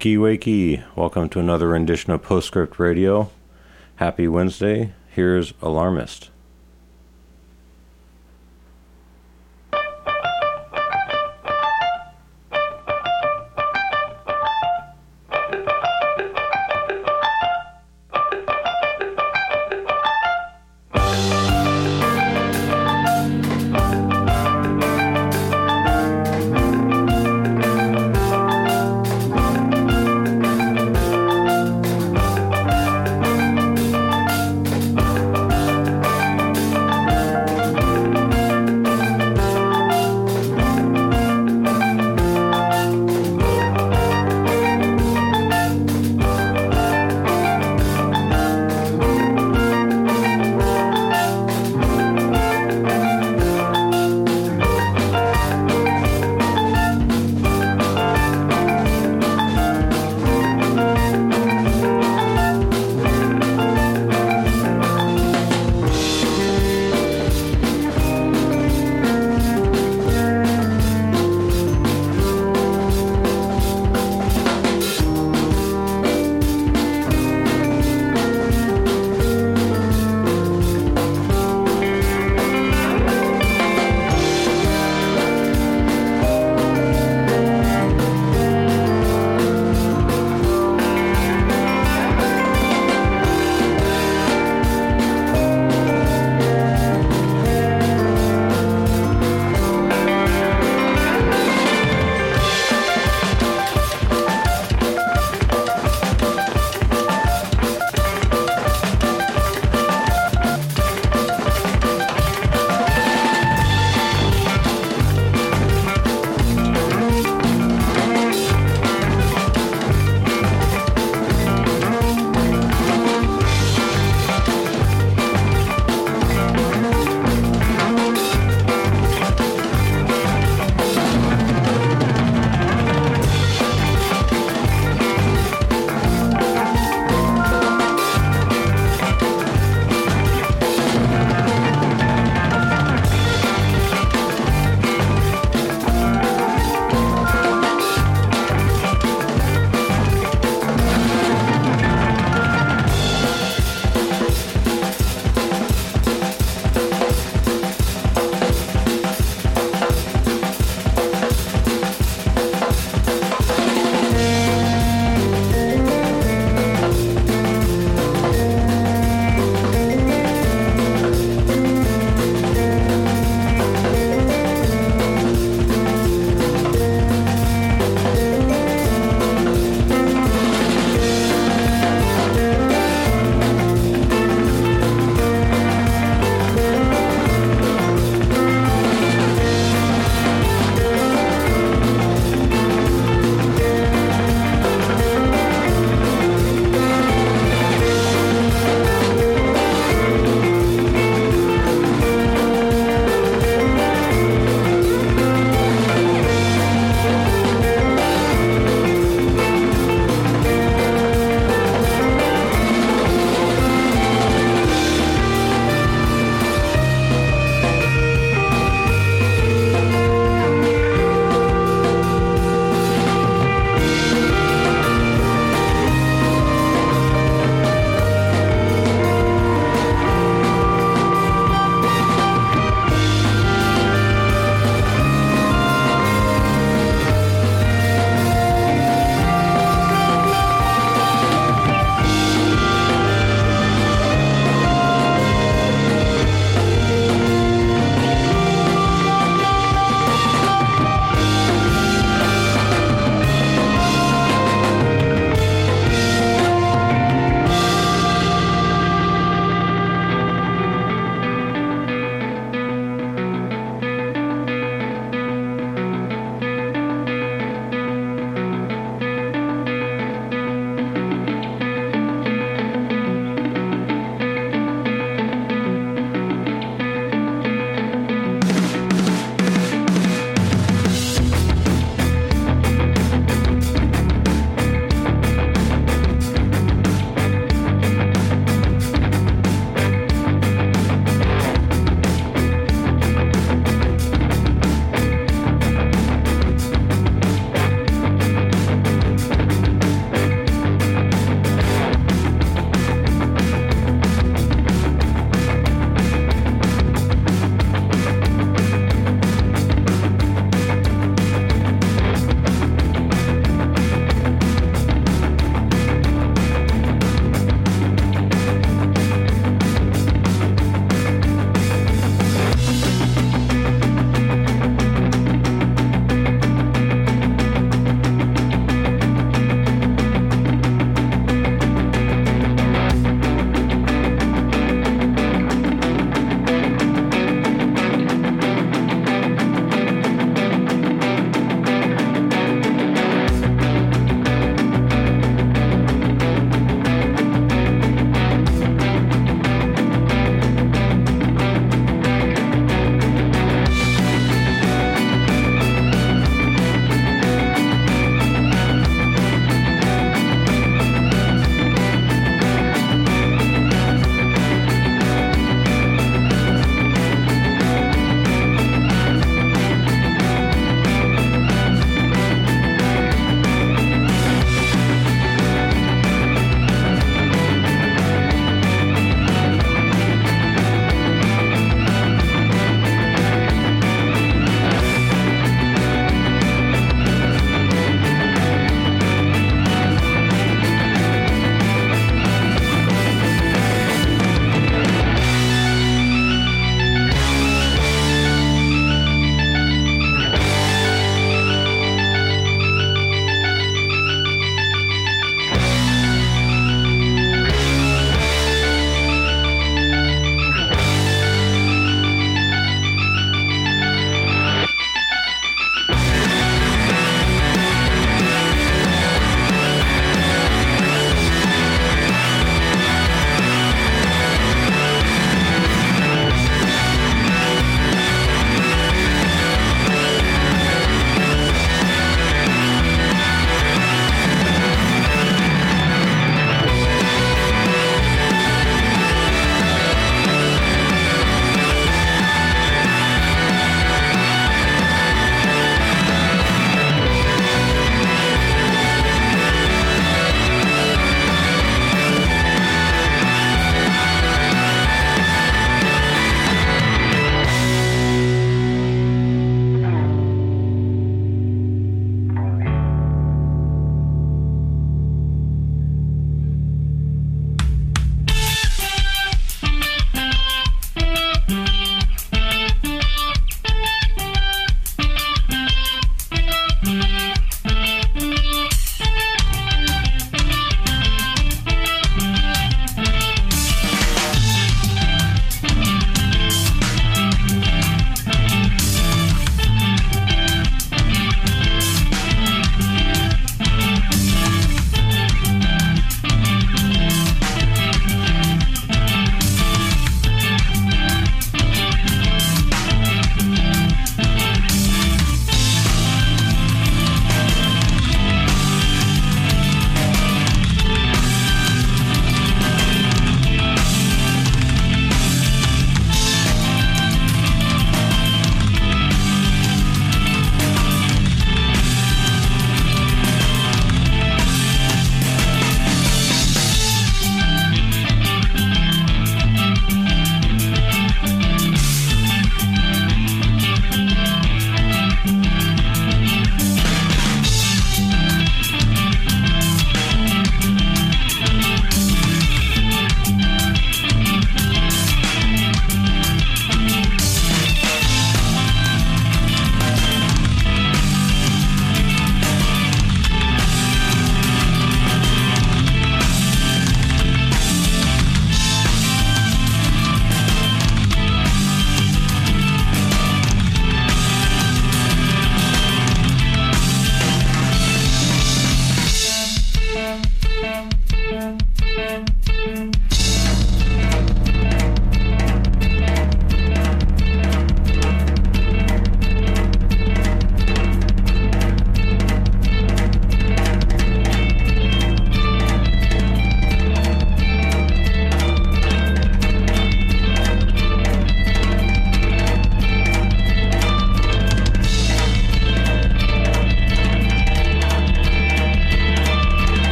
Wakey, wakey. Welcome to another rendition of Postscript Radio. Happy Wednesday. Here's Alarmist.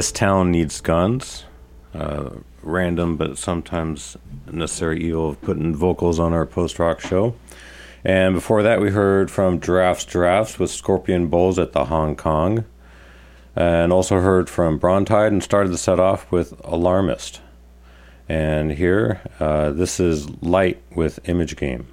This Town Needs Guns. Uh, random, but sometimes necessary evil of putting vocals on our post rock show. And before that, we heard from Giraffes Giraffes with Scorpion Bowls at the Hong Kong. And also heard from Brontide and started the set off with Alarmist. And here, uh, this is LITE with Image Game.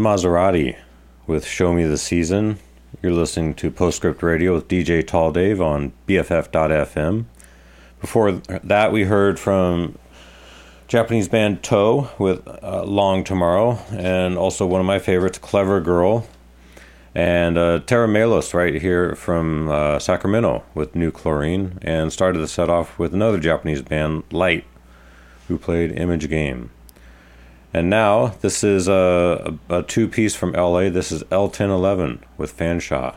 Maserati with Show Me the Season. You're listening to Postscript Radio with DJ Tall Dave on BFF.fm. Before that, we heard from Japanese band Toe with uh, Long Tomorrow, and also one of my favorites, Clever Girl, and uh, Tera Melos right here from uh, Sacramento with New Chlorine, and started the set off with another Japanese band, LITE, who played Image Game. And now, this is a, a two piece from LA. This is El Ten Eleven with Fanshawe.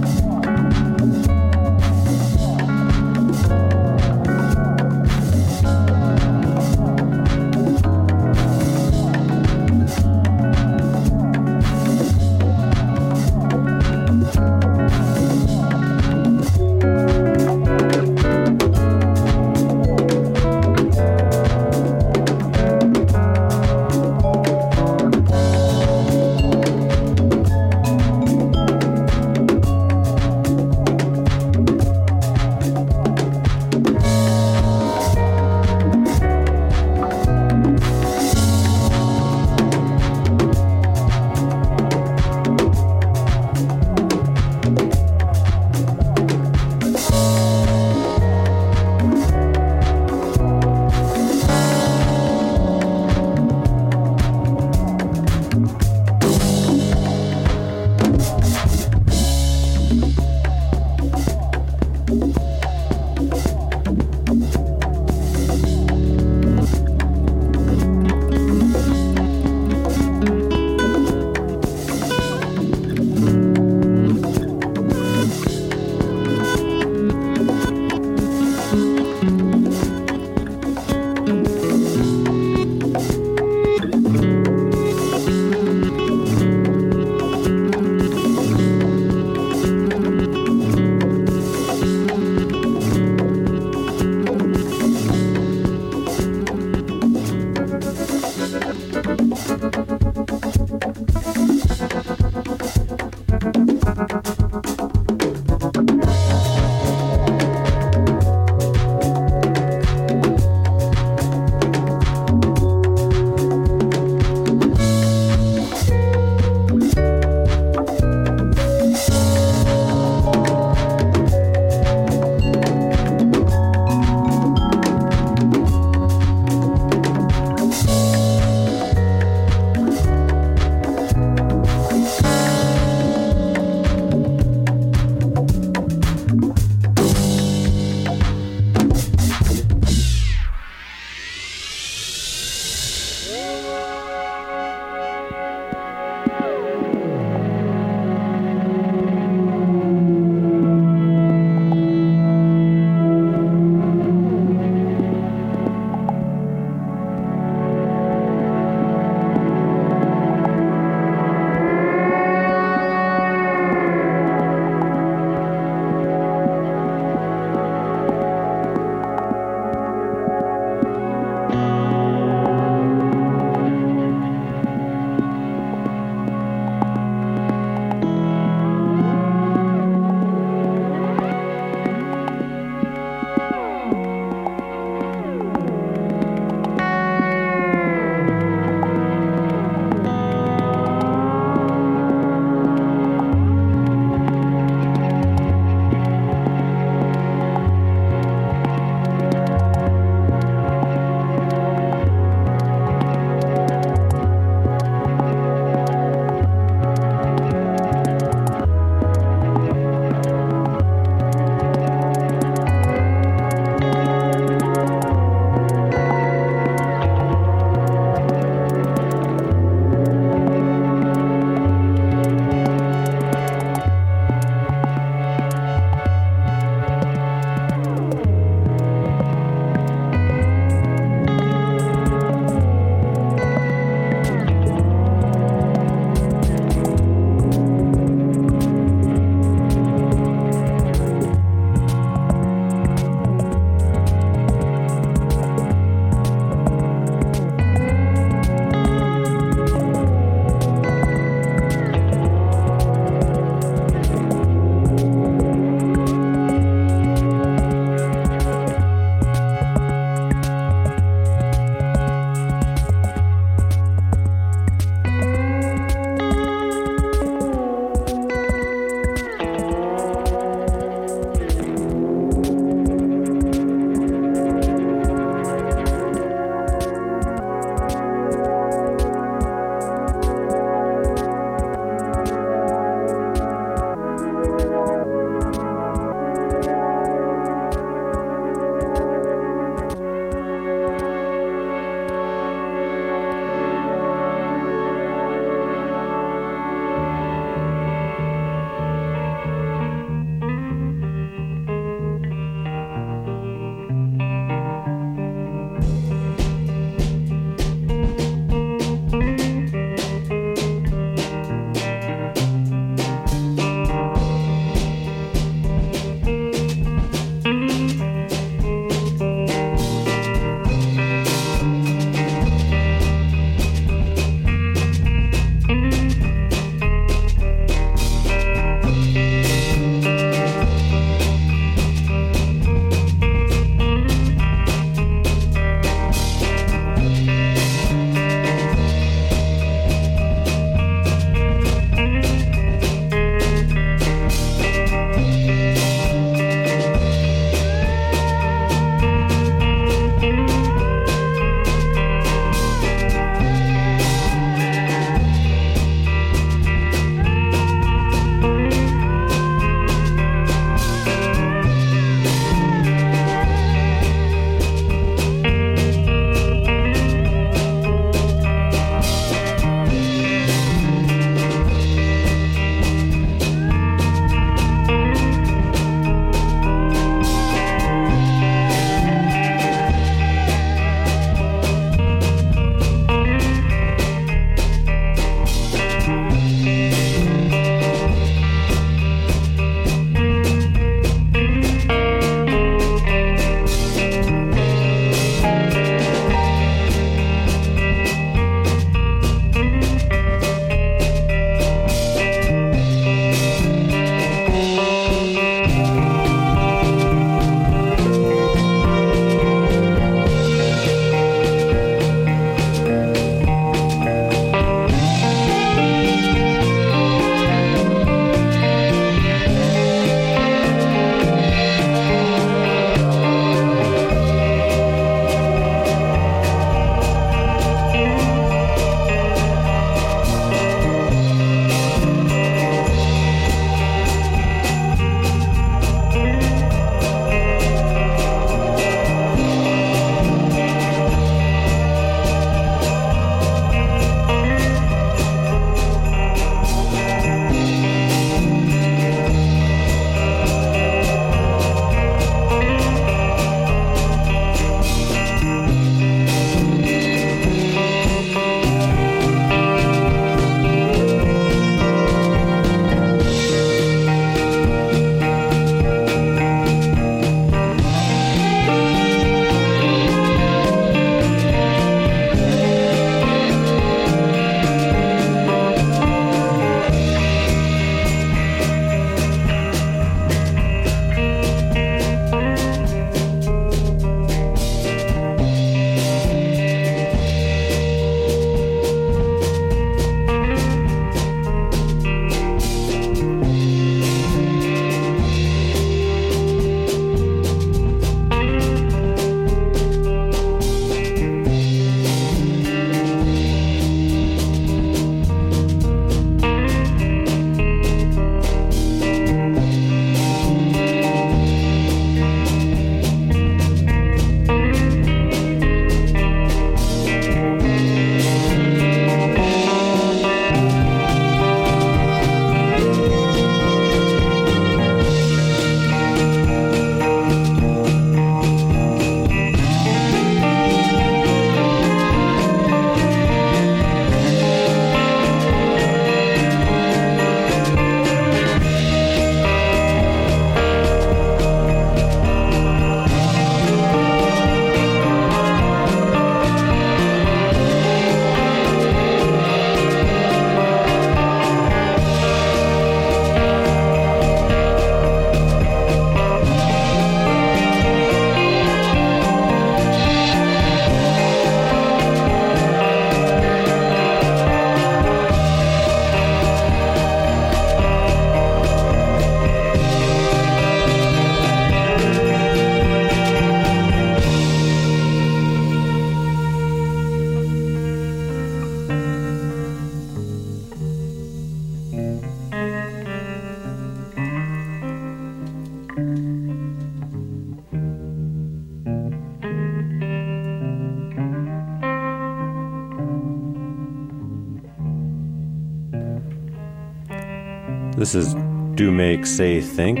This is Do Make Say Think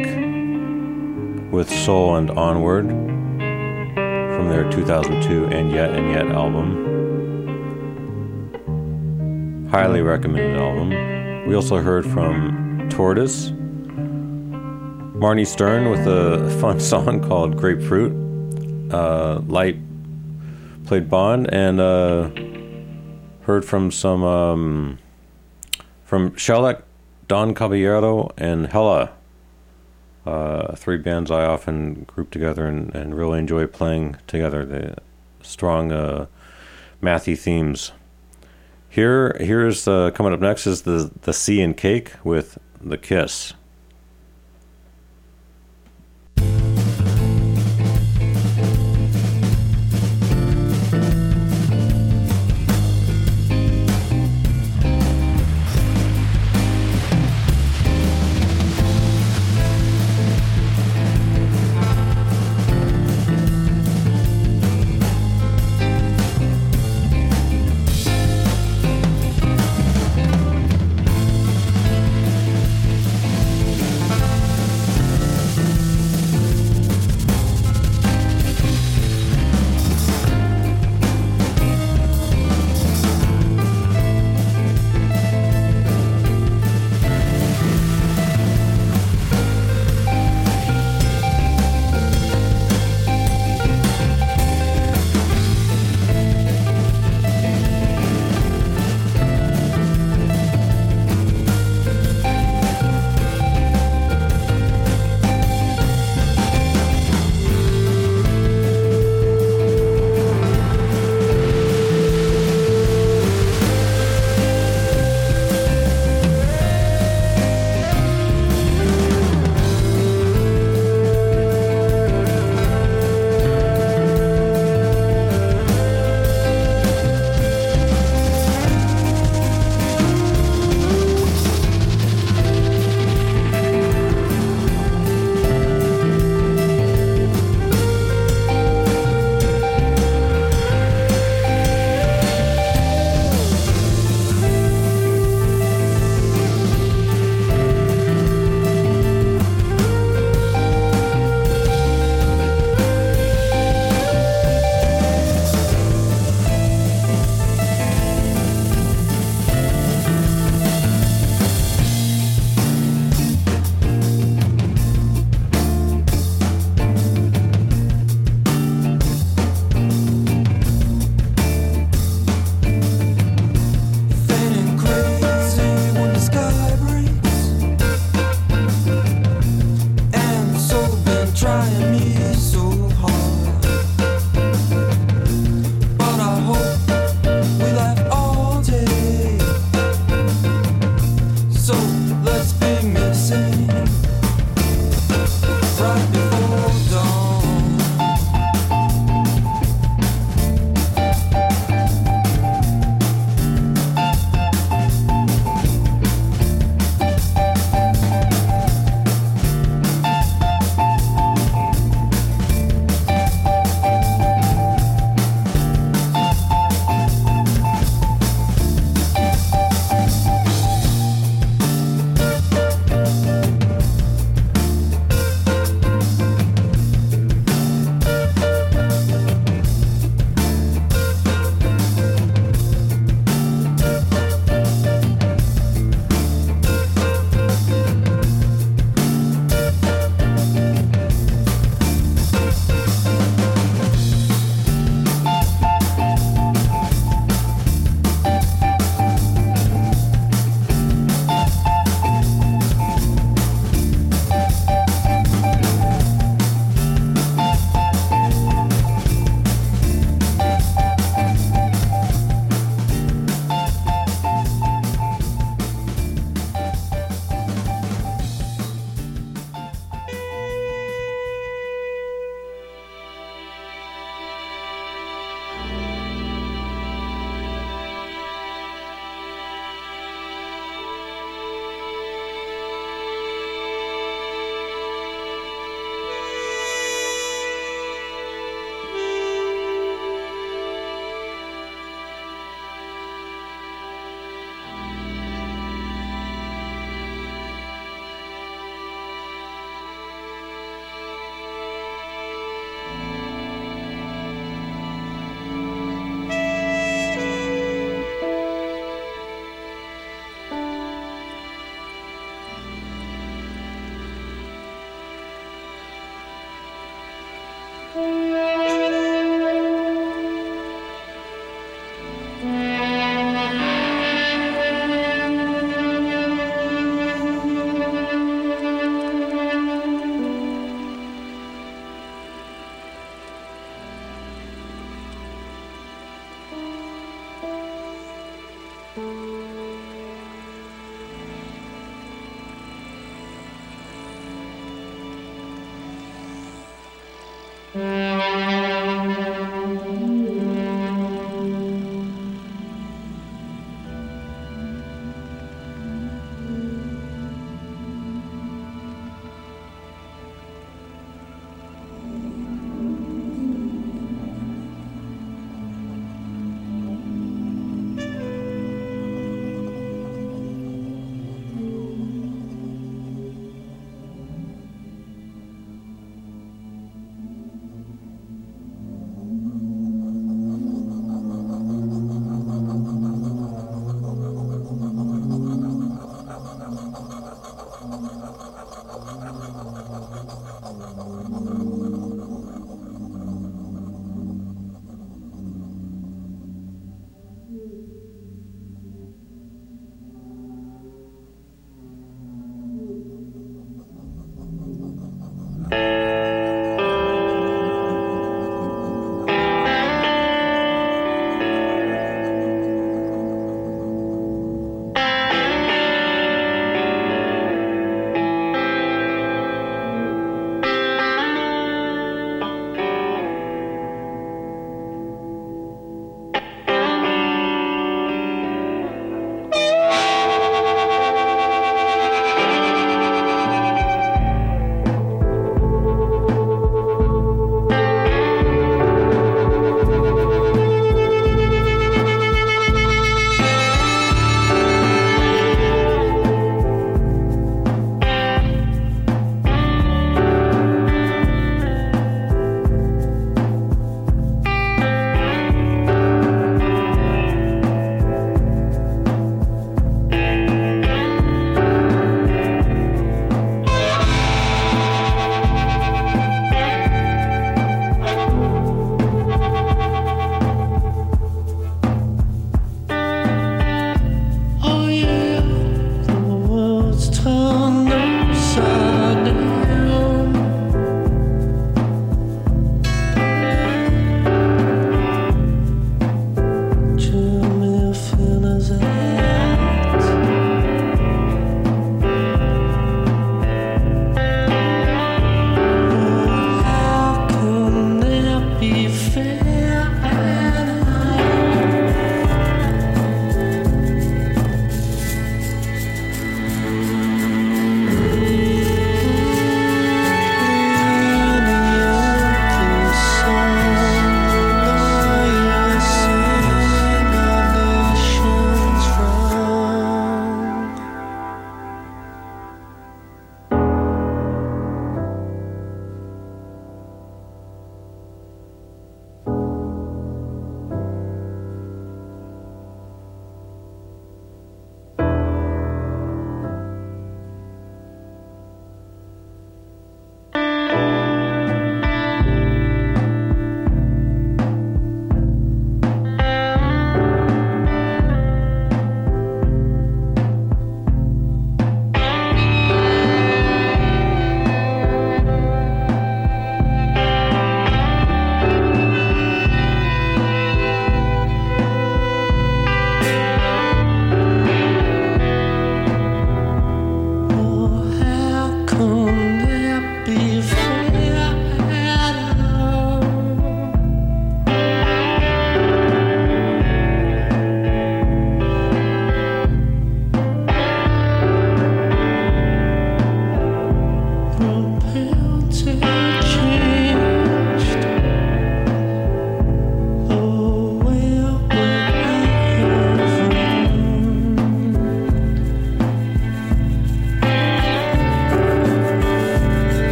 with Soul and Onward from their 2002 And Yet and Yet album. Highly recommended album. We also heard from Tortoise, Marnie Stern with a fun song called Grapefruit. Uh, LITE played Bond and uh, heard from some um, from Shellac Don Caballero and Hella, uh, three bands I often group together and, and really enjoy playing together. The strong uh, mathy themes. Here, here's uh, coming up next is the the Sea and Cake with the Kiss.